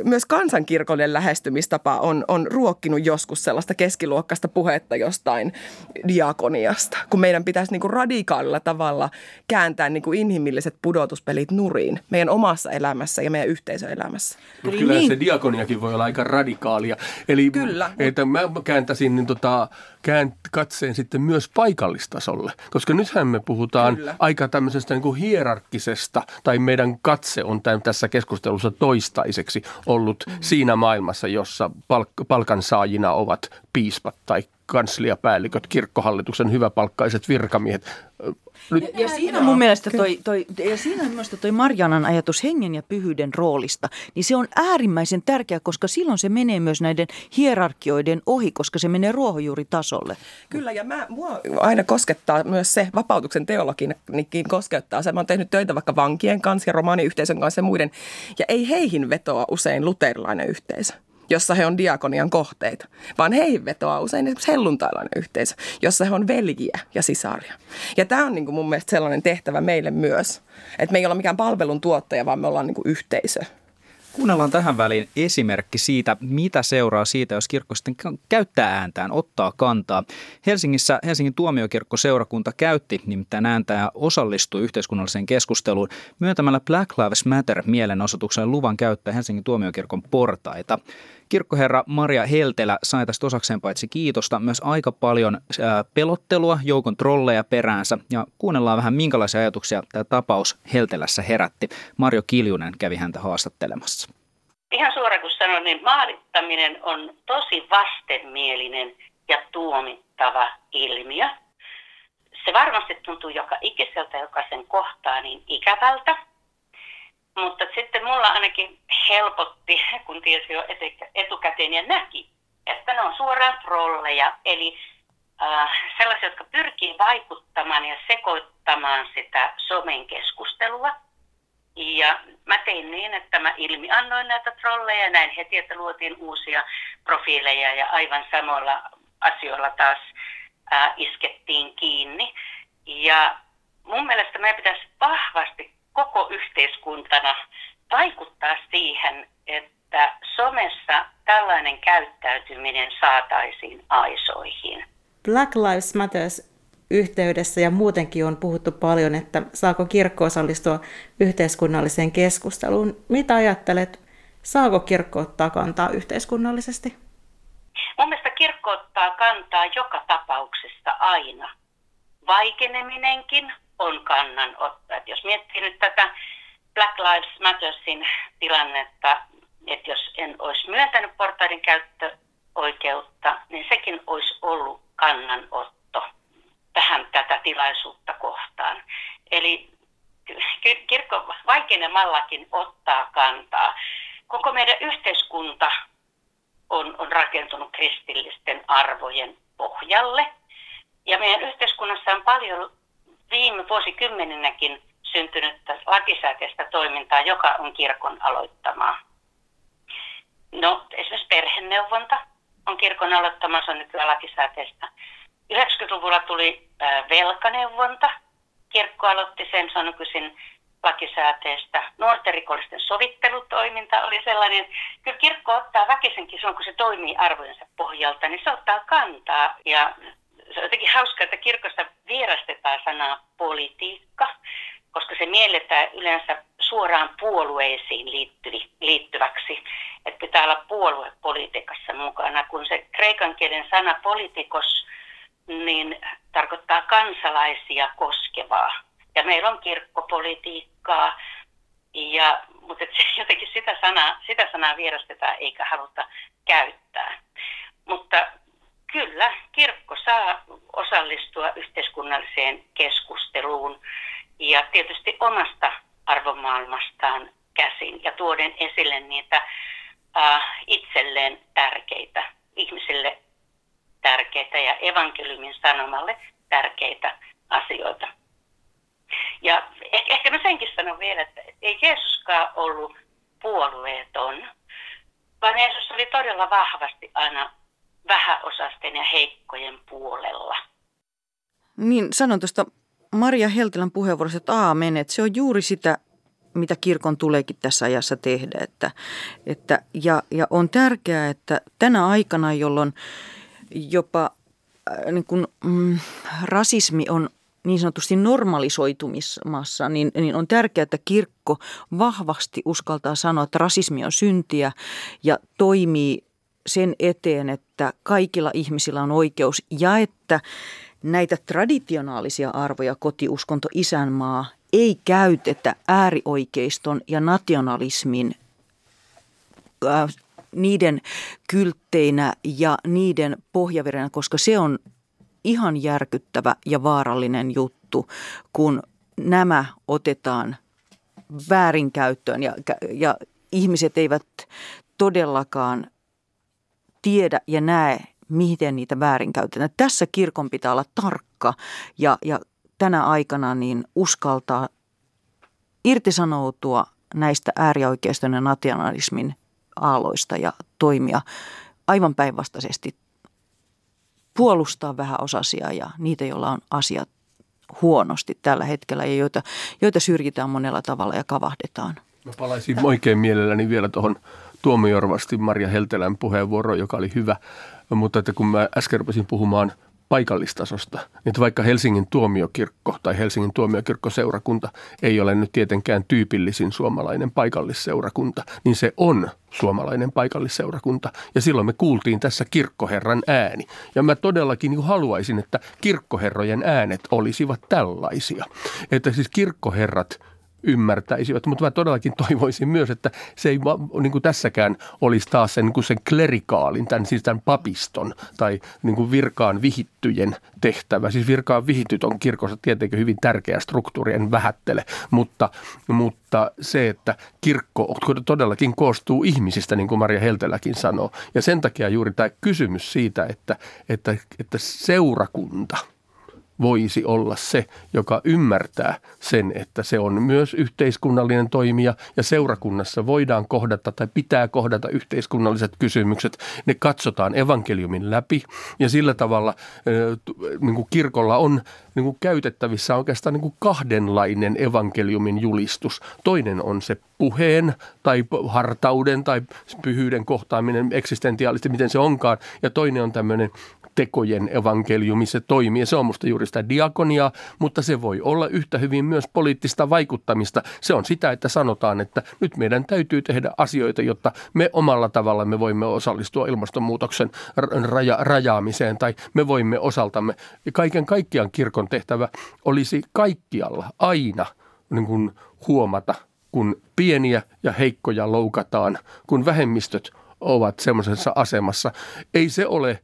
myös kansankirkollinen lähestymistapa on, on ruokkinut joskus sellaista sellaista keskiluokkaista puhetta jostain diakoniasta, kun meidän pitäisi niin kuin radikaalilla tavalla kääntää niin kuin inhimilliset pudotuspelit nuriin meidän omassa elämässä ja meidän yhteisöelämässä. No, kyllä niin. se diakoniakin voi olla aika radikaalia. Eli kyllä. Että mä kääntäisin niin tota, käänt, katseen sitten myös paikallistasolle, koska nythän me puhutaan kyllä. aika tämmöisestä niin kuin hierarkkisesta, tai meidän katse on tämän, tässä keskustelussa toistaiseksi ollut mm. siinä maailmassa, jossa palk- palkansaajina ovat piispat tai kansliapäälliköt, kirkkohallituksen hyväpalkkaiset virkamiehet. Nyt, ja, ja siinä mun mielestä toi, toi, ja siinä mielestä toi Marjanan ajatus hengen ja pyhyyden roolista, niin se on äärimmäisen tärkeä, koska silloin se menee myös näiden hierarkioiden ohi, koska se menee ruohonjuuritasolle. Kyllä, ja mä, mua aina koskettaa myös se, vapautuksen teologiin koskettaa se. Mä oon tehnyt töitä vaikka vankien kanssa ja romaaniyhteisön kanssa ja muiden, ja ei heihin vetoa usein luterilainen yhteisö jossa he on diakonian kohteita, vaan heihin vetoaa usein esimerkiksi helluntailainen yhteisö, jossa he on veljiä ja sisaria. Ja tämä on niin kuin mun mielestä sellainen tehtävä meille myös, että me ei olla mikään palvelun tuottaja, vaan me ollaan niin kuin yhteisö Kuunnellaan tähän väliin esimerkki siitä, mitä seuraa siitä, jos kirkko sitten käyttää ääntään, ottaa kantaa. Helsingissä Helsingin tuomiokirkkoseurakunta käytti nimittäin ääntää ja osallistui yhteiskunnalliseen keskusteluun myöntämällä Black Lives Matter mielenosoituksen luvan käyttää Helsingin tuomiokirkon portaita. Kirkkoherra Maria Heltelä sai tästä osakseen paitsi kiitosta, myös aika paljon pelottelua, joukon trolleja peräänsä ja kuunnellaan vähän minkälaisia ajatuksia tämä tapaus Heltelässä herätti. Mario Kiljunen kävi häntä haastattelemassa. Ihan suoraan kun sanon, niin maalittaminen on tosi vastenmielinen ja tuomittava ilmiö. Se varmasti tuntuu joka ikiseltä, joka sen kohtaa niin ikävältä – mutta sitten mulla ainakin helpotti, kun tiesi jo etukäteen ja näki, että ne on suoraan trolleja, eli äh, sellaisia, jotka pyrkii vaikuttamaan ja sekoittamaan sitä somen keskustelua. Ja mä tein niin, että mä ilmi annoin näitä trolleja, näin heti, että luotiin uusia profiileja ja aivan samoilla asioilla taas äh, iskettiin kiinni. Ja mun mielestä meidän pitäisi vahvasti koko yhteiskuntana vaikuttaa siihen, että somessa tällainen käyttäytyminen saataisiin aisoihin. Black Lives Matters yhteydessä ja muutenkin on puhuttu paljon, että saako kirkko osallistua yhteiskunnalliseen keskusteluun. Mitä ajattelet, saako kirkko ottaa kantaa yhteiskunnallisesti? Mun mielestä kirkko ottaa kantaa joka tapauksessa aina. Vaikeneminenkin on kannanotto. Et jos miettii nyt tätä Black Lives Mattersin tilannetta, että jos en olisi myöntänyt portaiden käyttöoikeutta, niin sekin olisi ollut kannanotto tähän tätä tilaisuutta kohtaan. Eli kirkko vaikenemmallakin ottaa kantaa. Koko meidän yhteiskunta on, on rakentunut kristillisten arvojen pohjalle. Ja meidän yhteiskunnassa on paljon viime vuosikymmeninäkin syntynyttä lakisääteistä toimintaa, joka on kirkon aloittamaa. No, esimerkiksi perheneuvonta on kirkon aloittama, se on nykyään lakisääteistä. 90-luvulla tuli velkaneuvonta, kirkko aloitti sen, se on nykyisin lakisääteistä. Nuorten rikollisten sovittelutoiminta oli sellainen, kyllä kirkko ottaa väkisenkin silloin, kun se toimii arvojensa pohjalta, niin se ottaa kantaa ja se on jotenkin hauskaa, että kirkossa vierastetaan sanaa politiikka, koska se mielletään yleensä suoraan puolueisiin liittyvi, liittyväksi. Että pitää olla puoluepolitiikassa mukana, kun se kreikan kielen sana politikos niin tarkoittaa kansalaisia koskevaa. Ja meillä on kirkkopolitiikkaa, ja, mutta se, jotenkin sitä sanaa, sitä sanaa vierastetaan eikä haluta käyttää. Mutta kyllä kirkko saa osallistua yhteiskunnalliseen keskusteluun ja tietysti omasta arvomaailmastaan käsin ja tuoden esille niitä äh, itselleen tärkeitä, ihmisille tärkeitä ja evankeliumin sanomalle tärkeitä asioita. Ja ehkä, ehkä mä senkin sanon vielä, että ei Jeesuskaan ollut puolueeton, vaan Jeesus oli todella vahvasti aina vähäosasten ja heikkojen puolella. Niin, sanon tuosta Maria Heltelän puheenvuorossa, että aamen, että se on juuri sitä, mitä kirkon tuleekin tässä ajassa tehdä. Että, että, ja, ja on tärkeää, että tänä aikana, jolloin jopa äh, niin kun, mm, rasismi on niin sanotusti normalisoitumassa, niin, niin on tärkeää, että kirkko vahvasti uskaltaa sanoa, että rasismi on syntiä ja toimii sen eteen, että kaikilla ihmisillä on oikeus ja että näitä traditionaalisia arvoja, kotiuskonto, isänmaa, ei käytetä äärioikeiston ja nationalismin äh, niiden kyltteinä ja niiden pohjaverenä, koska se on ihan järkyttävä ja vaarallinen juttu, kun nämä otetaan väärinkäyttöön ja, ja ihmiset eivät todellakaan tiedä ja näe, miten niitä väärinkäytetään. Tässä kirkon pitää olla tarkka ja, ja tänä aikana niin uskaltaa irtisanoutua näistä äärioikeiston ja nationalismin aaloista ja toimia aivan päinvastaisesti puolustaa vähän osasia ja niitä, joilla on asiat huonosti tällä hetkellä ja joita, joita syrjitään monella tavalla ja kavahdetaan. Mä palaisin oikein mielelläni vielä tuohon tuomiorvasti Maria Heltelän puheenvuoroon, joka oli hyvä. Mutta että kun mä äsken rupesin puhumaan paikallistasosta. Että vaikka Helsingin tuomiokirkko tai Helsingin tuomiokirkkoseurakunta ei ole nyt tietenkään tyypillisin suomalainen paikallisseurakunta, niin se on suomalainen paikallisseurakunta. Ja silloin me kuultiin tässä kirkkoherran ääni. Ja mä todellakin niin haluaisin, että kirkkoherrojen äänet olisivat tällaisia. Että siis kirkkoherrat – ymmärtäisivät. Mutta mä todellakin toivoisin myös, että se ei niin kuin tässäkään olisi taas sen, niin kuin sen klerikaalin, tämän, siis tämän papiston tai niin kuin virkaan vihittyjen tehtävä. Siis virkaan vihityt on kirkossa tietenkin hyvin tärkeä struktuuri, en vähättele, mutta, mutta se, että kirkko todellakin koostuu ihmisistä, niin kuin Maria Helteläkin sanoo. Ja sen takia juuri tämä kysymys siitä, että, että, että seurakunta – voisi olla se, joka ymmärtää sen, että se on myös yhteiskunnallinen toimija ja seurakunnassa voidaan kohdata tai pitää kohdata yhteiskunnalliset kysymykset. Ne katsotaan evankeliumin läpi ja sillä tavalla niin kuin kirkolla on niin kuin käytettävissä oikeastaan niin kuin kahdenlainen evankeliumin julistus. Toinen on se puheen tai hartauden tai pyhyyden kohtaaminen eksistentiaalisesti, miten se onkaan. Ja toinen on tämmöinen tekojen evankeliumi, se toimii. Se on musta juuri sitä diakoniaa, mutta se voi olla yhtä hyvin myös poliittista vaikuttamista. Se on sitä, että sanotaan, että nyt meidän täytyy tehdä asioita, jotta me omalla tavalla me voimme osallistua ilmastonmuutoksen raja, rajaamiseen tai me voimme osaltamme. Ja kaiken kaikkiaan kirkon tehtävä olisi kaikkialla aina niin kuin huomata, kun pieniä ja heikkoja loukataan, kun vähemmistöt ovat semmoisessa asemassa. Ei se ole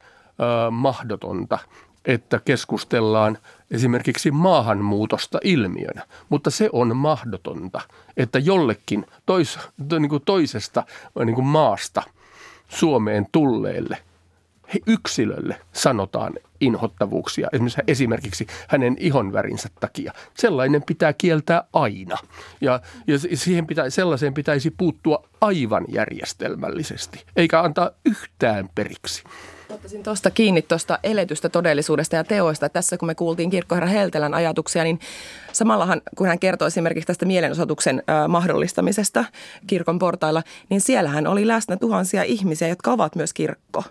mahdotonta, että keskustellaan esimerkiksi maahanmuutosta ilmiönä, mutta se on mahdotonta, että jollekin tois, niin kuin toisesta niin kuin maasta Suomeen tulleelle yksilölle sanotaan inhottavuuksia, esimerkiksi, esimerkiksi hänen ihonvärinsä takia. Sellainen pitää kieltää aina ja, ja siihen pitä, sellaiseen pitäisi puuttua aivan järjestelmällisesti, eikä antaa yhtään periksi. Ottaisin tuosta kiinni tuosta eletystä todellisuudesta ja teoista. Tässä kun me kuultiin kirkkoherra Heltelän ajatuksia, niin samallahan kun hän kertoi esimerkiksi tästä mielenosoituksen mahdollistamisesta kirkon portailla, niin siellähän oli läsnä tuhansia ihmisiä, jotka ovat myös kirkko.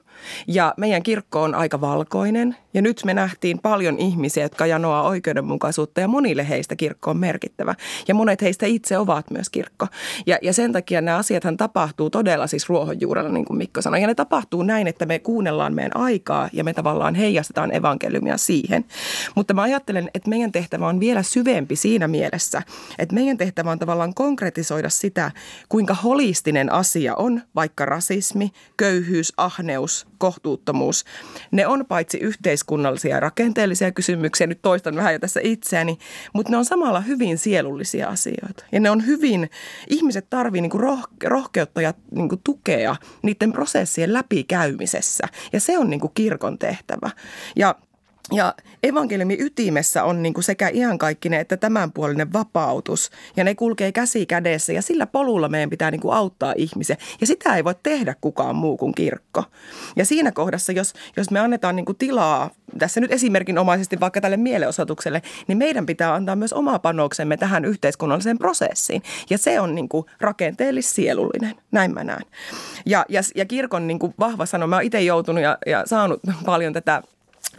Ja meidän kirkko on aika valkoinen ja nyt me nähtiin paljon ihmisiä, jotka janoaa oikeudenmukaisuutta ja monille heistä kirkko on merkittävä. Ja monet heistä itse ovat myös kirkko. Ja, ja sen takia nämä asiathan tapahtuu todella siis ruohonjuurella, niin kuin Mikko sanoi. Ja ne tapahtuu näin, että me kuunnellaan meidän aikaa ja me tavallaan heijastetaan evankeliumia siihen. Mutta mä ajattelen, että meidän tehtävä on vielä syvempi siinä mielessä, että meidän tehtävä on tavallaan konkretisoida sitä, kuinka holistinen asia on vaikka rasismi, köyhyys, ahneus, kohtuuttomuus. Ne on paitsi yhteiskunnallisia ja rakenteellisia kysymyksiä, nyt toistan vähän jo tässä itseäni, mutta ne on samalla hyvin sielullisia asioita. Ja ne on hyvin, ihmiset tarvii niin rohkeutta ja niin tukea niiden prosessien läpikäymisessä. Ja se on niin kuin kirkon tehtävä. Ja ja evankeliumin ytimessä on niin kuin sekä iankaikkinen että tämänpuolinen vapautus. Ja ne kulkee käsi kädessä ja sillä polulla meidän pitää niin kuin auttaa ihmisiä. Ja sitä ei voi tehdä kukaan muu kuin kirkko. Ja siinä kohdassa, jos, jos me annetaan niin kuin tilaa, tässä nyt esimerkinomaisesti vaikka tälle mielenosoitukselle, niin meidän pitää antaa myös oma panoksemme tähän yhteiskunnalliseen prosessiin. Ja se on niin rakenteellis-sielullinen, näin mä näen. Ja, ja, ja kirkon niin kuin vahva sano, mä oon itse joutunut ja, ja saanut paljon tätä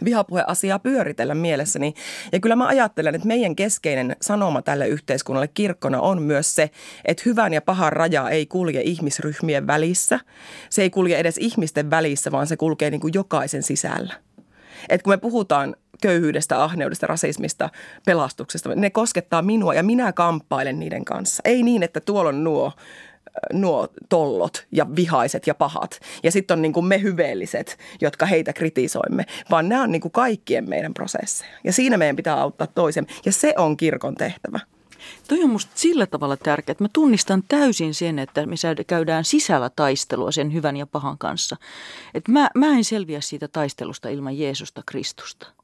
vihapuheasiaa pyöritellä mielessäni. Ja kyllä mä ajattelen, että meidän keskeinen sanoma tälle yhteiskunnalle kirkkona on myös se, että hyvän ja pahan raja ei kulje ihmisryhmien välissä. Se ei kulje edes ihmisten välissä, vaan se kulkee niin kuin jokaisen sisällä. Et kun me puhutaan köyhyydestä, ahneudesta, rasismista, pelastuksesta, ne koskettaa minua ja minä kamppailen niiden kanssa. Ei niin, että tuolla on nuo nuo tollot ja vihaiset ja pahat. Ja sitten on niin kuin me hyveelliset, jotka heitä kritisoimme, vaan nämä on niin kuin kaikkien meidän prosesseja. Ja siinä meidän pitää auttaa toisen. Ja se on kirkon tehtävä. Toi on musta sillä tavalla tärkeää, että mä tunnistan täysin sen, että me käydään sisällä taistelua sen hyvän ja pahan kanssa. Että mä, mä en selviä siitä taistelusta ilman Jeesusta Kristusta.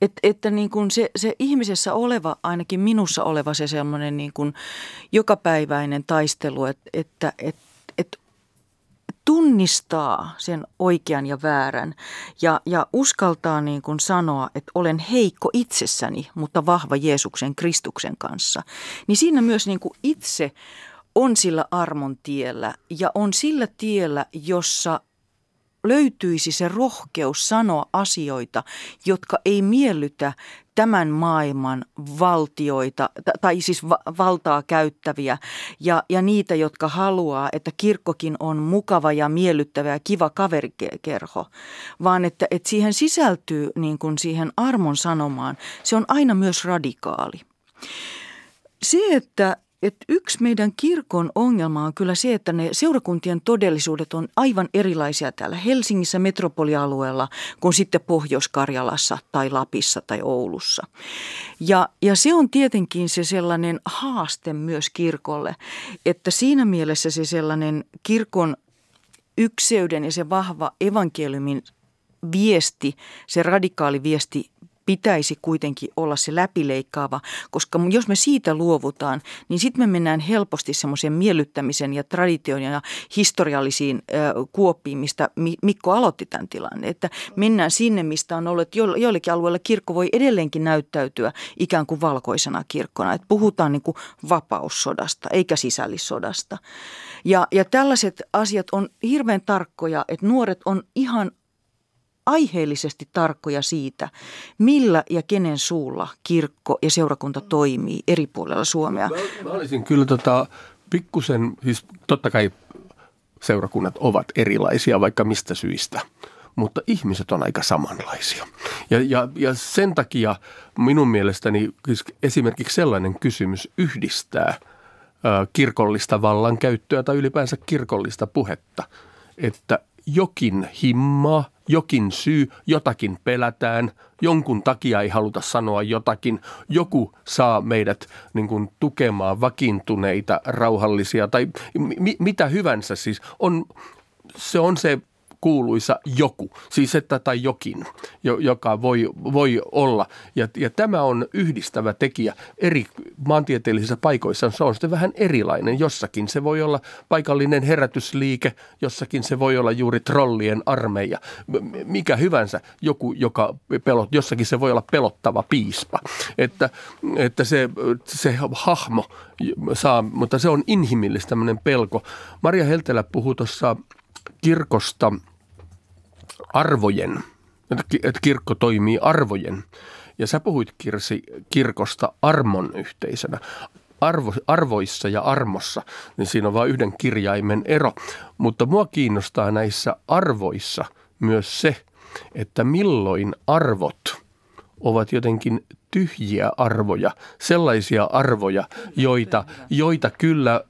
Et, että niin kuin se, se ihmisessä oleva, ainakin minussa oleva se semmoinen niin kuin jokapäiväinen taistelu, että, että, että, että tunnistaa sen oikean ja väärän ja, ja uskaltaa niin kuin sanoa, että olen heikko itsessäni, mutta vahva Jeesuksen Kristuksen kanssa. Niin siinä myös niin kuin itse on sillä armon tiellä ja on sillä tiellä, jossa löytyisi se rohkeus sanoa asioita, jotka ei miellytä tämän maailman valtioita, tai siis va- valtaa käyttäviä, ja, ja niitä, jotka haluaa, että kirkkokin on mukava ja miellyttävä ja kiva kaverikerho, vaan että, että siihen sisältyy niin kuin siihen armon sanomaan, se on aina myös radikaali. Se, että että yksi meidän kirkon ongelma on kyllä se, että ne seurakuntien todellisuudet on aivan erilaisia täällä Helsingissä metropolialueella kuin sitten Pohjois-Karjalassa tai Lapissa tai Oulussa. Ja, ja se on tietenkin se sellainen haaste myös kirkolle, että siinä mielessä se sellainen kirkon ykseyden ja se vahva evankeliumin viesti, se radikaali viesti pitäisi kuitenkin olla se läpileikkaava, koska jos me siitä luovutaan, niin sitten me mennään helposti semmoisen miellyttämisen ja tradition ja historiallisiin kuoppiin, mistä Mikko aloitti tämän tilanne. Että mennään sinne, mistä on ollut, että joillekin alueilla kirkko voi edelleenkin näyttäytyä ikään kuin valkoisena kirkkona. Että puhutaan niin kuin vapaussodasta eikä sisällissodasta. Ja, ja tällaiset asiat on hirveän tarkkoja, että nuoret on ihan aiheellisesti tarkkoja siitä, millä ja kenen suulla kirkko ja seurakunta toimii eri puolilla Suomea. Mä, mä olisin kyllä tota, pikkusen, siis totta kai seurakunnat ovat erilaisia vaikka mistä syistä, mutta ihmiset on aika samanlaisia. Ja, ja, ja sen takia minun mielestäni siis esimerkiksi sellainen kysymys yhdistää – kirkollista vallankäyttöä tai ylipäänsä kirkollista puhetta, että jokin himmaa, jokin syy, jotakin pelätään, jonkun takia ei haluta sanoa jotakin, joku saa meidät niin kuin, tukemaan vakiintuneita, rauhallisia tai mi- mitä hyvänsä siis. On, se on se kuuluisa joku, siis että tai jokin, joka voi, voi olla. Ja, ja tämä on yhdistävä tekijä eri maantieteellisissä paikoissa. Se on sitten vähän erilainen. Jossakin se voi olla paikallinen herätysliike, jossakin se voi olla juuri trollien armeija. Mikä hyvänsä joku, joka pelot, jossakin se voi olla pelottava piispa. Että, että se, se hahmo saa, mutta se on inhimillistä tämmöinen pelko. Maria Heltelä puhui tuossa kirkosta – arvojen, että kirkko toimii arvojen. Ja sä puhuit Kirsi kirkosta armon yhteisönä. Arvo, arvoissa ja armossa, niin siinä on vain yhden kirjaimen ero. Mutta mua kiinnostaa näissä arvoissa myös se, että milloin arvot ovat jotenkin tyhjiä arvoja, sellaisia arvoja, joita, joita kyllä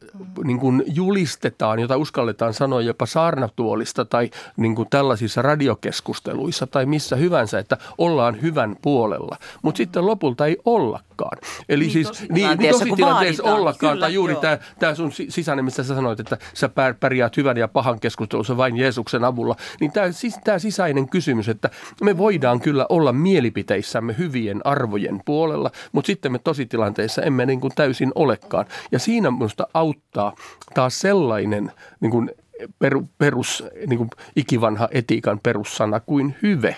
niin kuin julistetaan, jota uskalletaan sanoa jopa saarnatuolista tai niin kuin tällaisissa radiokeskusteluissa tai missä hyvänsä, että ollaan hyvän puolella. Mutta sitten lopulta ei ollakaan. Eli niin, siis niin, niin tositilanteessa ollakaan. Kyllä, tai juuri tämä, tämä sun sisäinen, mistä sä sanoit, että sä pärjäät hyvän ja pahan keskustelussa vain Jeesuksen avulla. Niin tämä, tämä sisäinen kysymys, että me voidaan kyllä olla mielipiteissämme hyvien arvojen arvojen puolella, mutta sitten me tositilanteissa emme niin kuin täysin olekaan. Ja siinä minusta auttaa taas sellainen niin kuin peru, perus, niin kuin ikivanha etiikan perussana kuin hyve.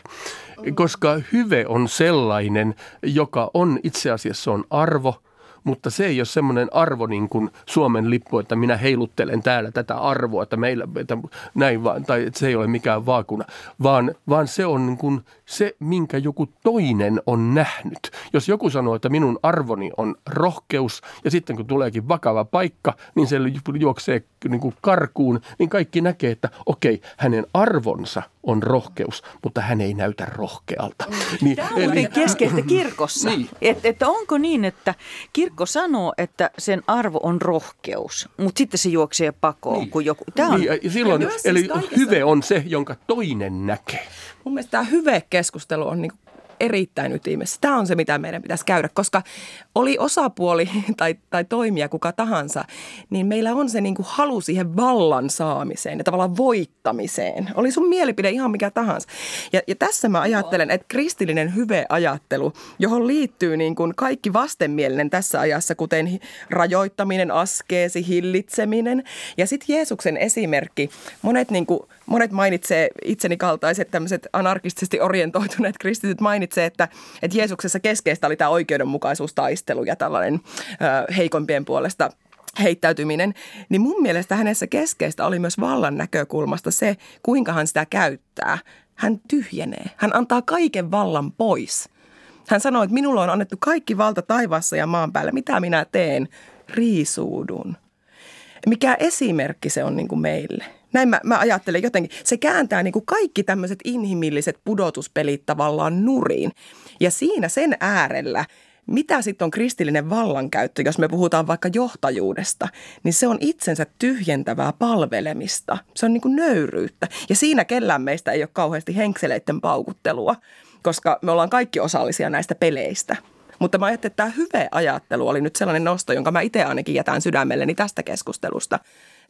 Koska hyve on sellainen, joka on itse asiassa on arvo – mutta se ei ole semmoinen arvo niin kuin Suomen lippu, että minä heiluttelen täällä tätä arvoa, että meillä että näin vaan, tai että se ei ole mikään vaakuna, vaan, vaan se on niin kuin se, minkä joku toinen on nähnyt. Jos joku sanoo, että minun arvoni on rohkeus, ja sitten kun tuleekin vakava paikka, niin se juoksee niin kuin karkuun, niin kaikki näkee, että okei, hänen arvonsa on rohkeus, mutta hän ei näytä rohkealta. Mm. Niin, Tämä on eli... keskeistä kirkossa. niin. että, että onko niin, että kirkko sanoo, että sen arvo on rohkeus, mutta sitten se juoksee pakoon, niin. kun joku... Tämä on... niin, ja silloin, ja eli siis kaikessa... hyve on se, jonka toinen näkee. Mun mielestä tämä hyve-keskustelu on niin erittäin ytimessä. Tämä on se, mitä meidän pitäisi käydä, koska oli osapuoli tai, tai toimija kuka tahansa, niin meillä on se niin kuin halu siihen vallan saamiseen ja tavallaan voittamiseen. Oli sun mielipide ihan mikä tahansa. Ja, ja tässä mä ajattelen, että kristillinen hyveajattelu, johon liittyy niin kuin kaikki vastenmielinen tässä ajassa, kuten rajoittaminen, askeesi, hillitseminen. Ja sitten Jeesuksen esimerkki. Monet, niin kuin, monet mainitsee itseni kaltaiset tämmöiset anarkistisesti orientoituneet kristityt mainitsee, että, että Jeesuksessa keskeistä oli tämä oikeudenmukaisuustaistelu ja tällainen ö, heikompien puolesta heittäytyminen, niin mun mielestä hänessä keskeistä oli myös vallan näkökulmasta se, kuinka hän sitä käyttää. Hän tyhjenee. Hän antaa kaiken vallan pois. Hän sanoi, että minulla on annettu kaikki valta taivaassa ja maan päällä. Mitä minä teen? Riisuudun. Mikä esimerkki se on niin kuin meille? Näin mä, mä ajattelen jotenkin. Se kääntää niin kuin kaikki tämmöiset inhimilliset pudotuspelit tavallaan nuriin. Ja siinä sen äärellä mitä sitten on kristillinen vallankäyttö, jos me puhutaan vaikka johtajuudesta, niin se on itsensä tyhjentävää palvelemista. Se on niin kuin nöyryyttä. Ja siinä kellään meistä ei ole kauheasti henkseleiden paukuttelua, koska me ollaan kaikki osallisia näistä peleistä. Mutta mä ajattelin, että tämä hyvä ajattelu oli nyt sellainen nosto, jonka mä itse ainakin jätän sydämelleni tästä keskustelusta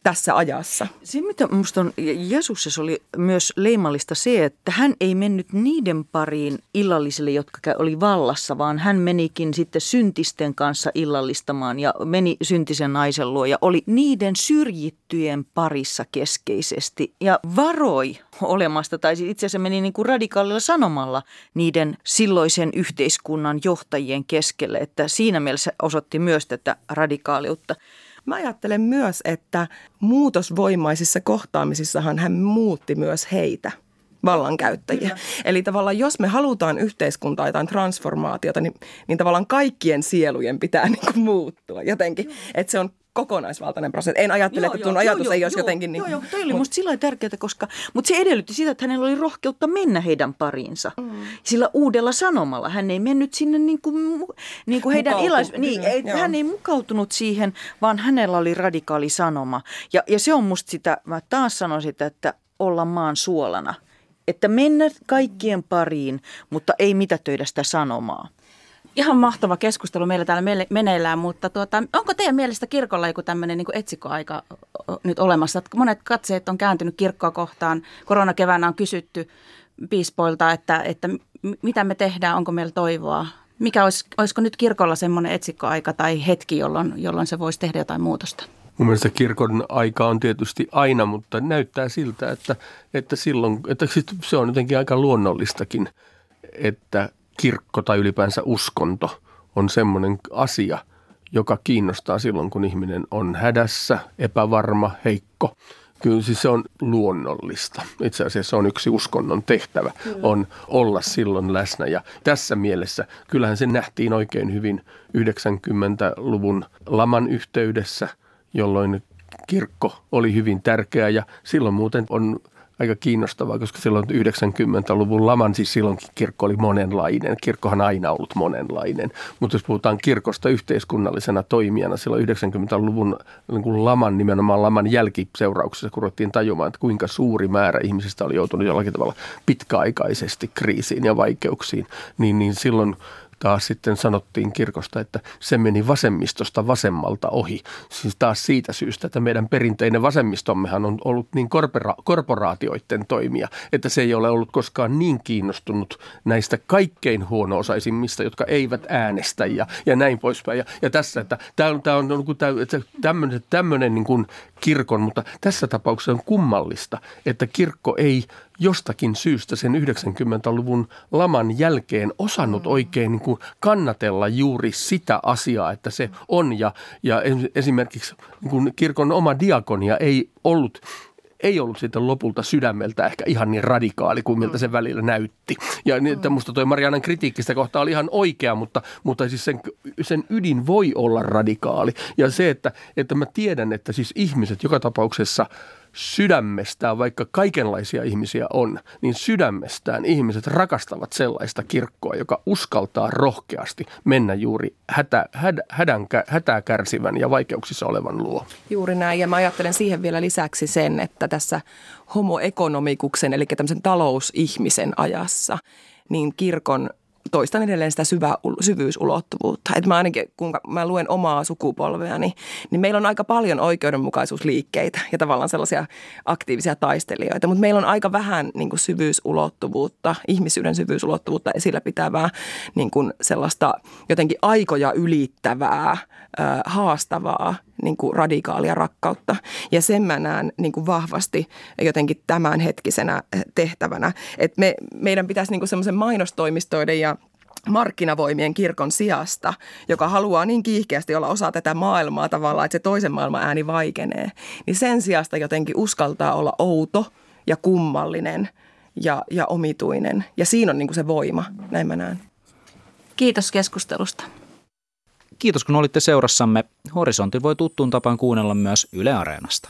tässä ajassa. Se, mitä minusta on Jeesuksessa oli myös leimallista se, että hän ei mennyt niiden pariin illallisille, jotka oli vallassa, vaan hän menikin sitten syntisten kanssa illallistamaan ja meni syntisen naisen luo ja oli niiden syrjittyjen parissa keskeisesti ja varoi olemasta, tai siis itse asiassa meni niin kuin radikaalilla sanomalla niiden silloisen yhteiskunnan johtajien keskelle, että siinä mielessä osoitti myös tätä radikaaliutta. Mä ajattelen myös, että muutosvoimaisissa kohtaamisissahan hän muutti myös heitä vallankäyttäjiä. Kyllä. Eli tavallaan jos me halutaan yhteiskuntaa jotain transformaatiota, niin, niin tavallaan kaikkien sielujen pitää niin kuin muuttua jotenkin. Että se on kokonaisvaltainen prosessi. En ajattele, joo, että tuon ajatus joo, ei olisi joo, jotenkin... Niin, joo, joo, toi oli musta sillä tärkeää, koska, mutta se edellytti sitä, että hänellä oli rohkeutta mennä heidän pariinsa. Mm. Sillä uudella sanomalla. Hän ei mennyt sinne niin kuin, niin kuin heidän ilais... Niin, ei, hän ei mukautunut siihen, vaan hänellä oli radikaali sanoma. Ja, ja se on musta sitä, mä taas sanon sitä, että olla maan suolana. Että mennä kaikkien pariin, mutta ei mitätöidä sitä sanomaa ihan mahtava keskustelu meillä täällä meneillään, mutta tuota, onko teidän mielestä kirkolla joku tämmöinen niin etsikkoaika nyt olemassa? Että monet katseet on kääntynyt kirkkoa kohtaan. Koronakeväänä on kysytty piispoilta, että, että mitä me tehdään, onko meillä toivoa. Mikä olisi, olisiko nyt kirkolla semmoinen etsikkoaika tai hetki, jolloin, jolloin se voisi tehdä jotain muutosta? Mun mielestä kirkon aika on tietysti aina, mutta näyttää siltä, että, että silloin, että se on jotenkin aika luonnollistakin, että kirkko tai ylipäänsä uskonto on semmoinen asia, joka kiinnostaa silloin, kun ihminen on hädässä, epävarma, heikko. Kyllä siis se on luonnollista. Itse asiassa se on yksi uskonnon tehtävä, Kyllä. on olla silloin läsnä. Ja tässä mielessä kyllähän se nähtiin oikein hyvin 90-luvun laman yhteydessä, jolloin kirkko oli hyvin tärkeä ja silloin muuten on aika kiinnostavaa, koska silloin 90-luvun laman, siis silloinkin kirkko oli monenlainen. Kirkkohan aina ollut monenlainen. Mutta jos puhutaan kirkosta yhteiskunnallisena toimijana silloin 90-luvun niin kuin laman, nimenomaan laman jälkiseurauksessa, kun ruvettiin tajumaan, että kuinka suuri määrä ihmisistä oli joutunut jollakin tavalla pitkäaikaisesti kriisiin ja vaikeuksiin, niin, niin silloin – taas sitten sanottiin kirkosta, että se meni vasemmistosta vasemmalta ohi. Siis taas siitä syystä, että meidän perinteinen vasemmistommehan on ollut niin korpora- korporaatioiden toimia, että se ei ole ollut koskaan niin kiinnostunut näistä kaikkein huono-osaisimmista, jotka eivät äänestä ja, ja näin poispäin. Ja, ja tässä, että tämä on, tämä on, on tämmöinen, tämmöinen niin kuin kirkon, mutta tässä tapauksessa on kummallista, että kirkko ei jostakin syystä sen 90-luvun laman jälkeen osannut oikein niin kuin kannatella juuri sitä asiaa, että se on. Ja, ja esimerkiksi niin kuin kirkon oma diakonia ei ollut ei ollut sitten lopulta sydämeltä ehkä ihan niin radikaali kuin miltä se välillä näytti. Ja niin, että musta toi Marianan kritiikki sitä kohtaa oli ihan oikea, mutta, mutta siis sen, sen ydin voi olla radikaali. Ja se, että, että mä tiedän, että siis ihmiset joka tapauksessa – sydämestään, vaikka kaikenlaisia ihmisiä on, niin sydämestään ihmiset rakastavat sellaista kirkkoa, joka uskaltaa rohkeasti mennä juuri hätä, häd, hädän, hätää kärsivän ja vaikeuksissa olevan luo. Juuri näin, ja mä ajattelen siihen vielä lisäksi sen, että tässä homoekonomikuksen, eli tämmöisen talousihmisen ajassa, niin kirkon toistan edelleen sitä syvä, syvyysulottuvuutta. Et mä ainakin, kun mä luen omaa sukupolveani, niin meillä on aika paljon oikeudenmukaisuusliikkeitä ja tavallaan sellaisia aktiivisia taistelijoita, mutta meillä on aika vähän niin kuin syvyysulottuvuutta, ihmisyyden syvyysulottuvuutta esillä pitävää niin kuin sellaista jotenkin aikoja ylittävää, haastavaa niin kuin radikaalia rakkautta. Ja sen mä näen niin kuin vahvasti jotenkin tämänhetkisenä tehtävänä. Että me, meidän pitäisi niin semmoisen mainostoimistoiden ja markkinavoimien kirkon sijasta, joka haluaa niin kiihkeästi olla osa tätä maailmaa tavallaan, että se toisen maailman ääni vaikenee, niin sen sijasta jotenkin uskaltaa olla outo ja kummallinen ja, ja omituinen. Ja siinä on niin kuin se voima, näin mä näen. Kiitos keskustelusta. Kiitos kun olitte seurassamme. Horisontin voi tuttuun tapaan kuunnella myös Yle Areenasta.